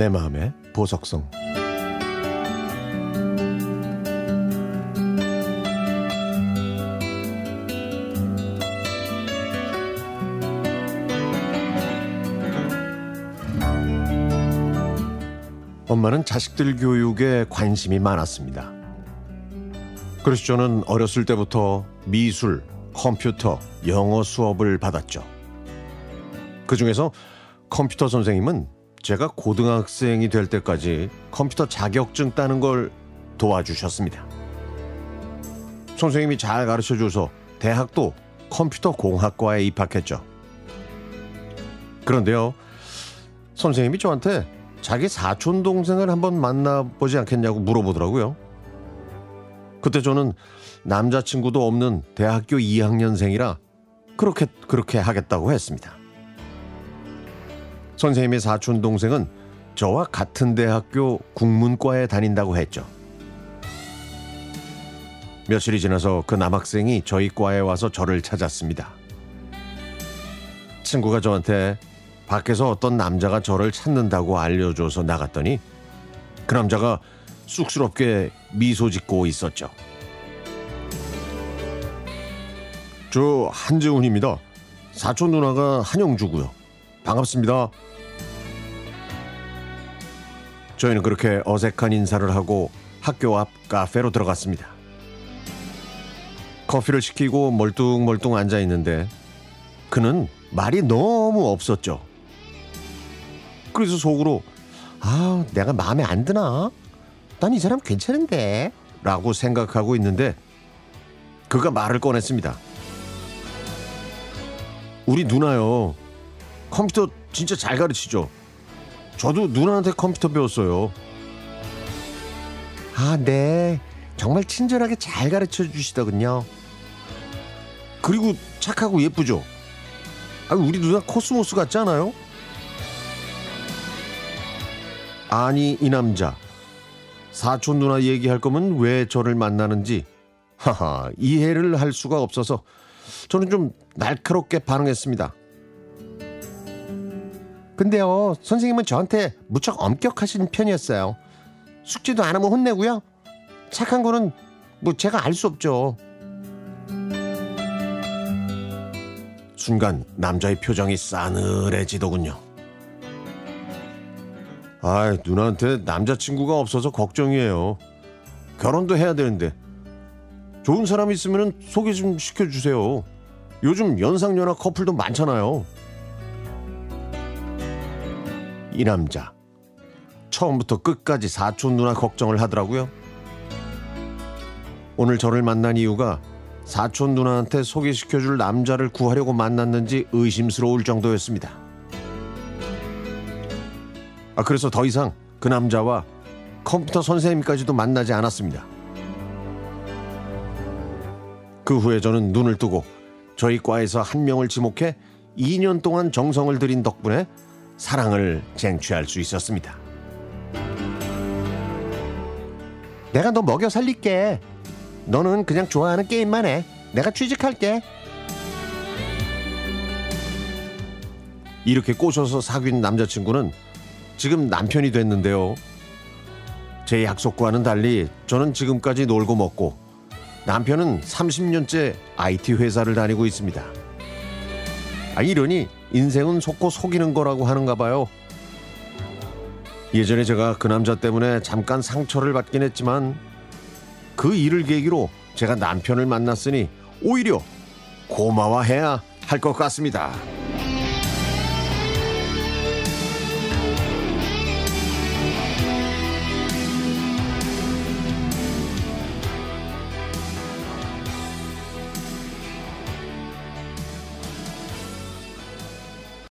내 마음의 보석성 엄마는 자식들 교육에 관심이 많았습니다. 그래서 저는 어렸을 때부터 미술, 컴퓨터, 영어 수업을 받았죠. 그 중에서 컴퓨터 선생님은 제가 고등학생이 될 때까지 컴퓨터 자격증 따는 걸 도와주셨습니다. 선생님이 잘 가르쳐 줘서 대학도 컴퓨터 공학과에 입학했죠. 그런데요, 선생님이 저한테 자기 사촌 동생을 한번 만나보지 않겠냐고 물어보더라고요. 그때 저는 남자친구도 없는 대학교 2학년생이라 그렇게 그렇게 하겠다고 했습니다. 선생님의 사촌 동생은 저와 같은 대학교 국문과에 다닌다고 했죠. 며칠이 지나서 그 남학생이 저희 과에 와서 저를 찾았습니다. 친구가 저한테 밖에서 어떤 남자가 저를 찾는다고 알려줘서 나갔더니 그 남자가 쑥스럽게 미소 짓고 있었죠. 저 한재훈입니다. 사촌 누나가 한영주고요. 반갑습니다. 저희는 그렇게 어색한 인사를 하고 학교 앞 카페로 들어갔습니다. 커피를 시키고 멀뚱멀뚱 앉아 있는데 그는 말이 너무 없었죠. 그래서 속으로 아 내가 마음에 안 드나? 난 이 사람 괜찮은데 라고 생각하고 있는데 그가 말을 꺼냈습니다. 우리 누나요. 컴퓨터 진짜 잘 가르치죠. 저도 누나한테 컴퓨터 배웠어요. 아, 네. 정말 친절하게 잘 가르쳐 주시더군요. 그리고 착하고 예쁘죠. 아, 우리 누나 코스모스 같지 않아요? 아니, 이 남자. 사촌 누나 얘기할 거면 왜 저를 만나는지 하하 이해를 할 수가 없어서 저는 좀 날카롭게 반응했습니다. 근데요, 선생님은 저한테 무척 엄격하신 편이었어요. 숙제도 안 하면 혼내고요. 착한 거는 뭐 제가 알 수 없죠. 순간 남자의 표정이 싸늘해지더군요. 아, 누나한테 남자친구가 없어서 걱정이에요. 결혼도 해야 되는데 좋은 사람 있으면 소개 좀 시켜주세요. 요즘 연상연하 커플도 많잖아요. 이 남자 처음부터 끝까지 사촌 누나 걱정을 하더라고요. 오늘 저를 만난 이유가 사촌 누나한테 소개시켜줄 남자를 구하려고 만났는지 의심스러울 정도였습니다. 아, 그래서 더 이상 그 남자와 컴퓨터 선생님까지도 만나지 않았습니다. 그 후에 저는 눈을 뜨고 저희 과에서 한 명을 지목해 2년 동안 정성을 들인 덕분에 사랑을 쟁취할 수 있었습니다. 내가 너 먹여 살릴게. 너는 그냥 좋아하는 게임만 해. 내가 취직할게. 이렇게 꼬셔서 사귄 남자친구는 지금 남편이 됐는데요. 제 약속과는 달리 저는 지금까지 놀고 먹고 남편은 30년째 IT 회사를 다니고 있습니다. 아, 이러니 인생은 속고 속이는 거라고 하는가 봐요. 예전에 제가 그 남자 때문에 잠깐 상처를 받긴 했지만 그 일을 계기로 제가 남편을 만났으니 오히려 고마워해야 할 것 같습니다.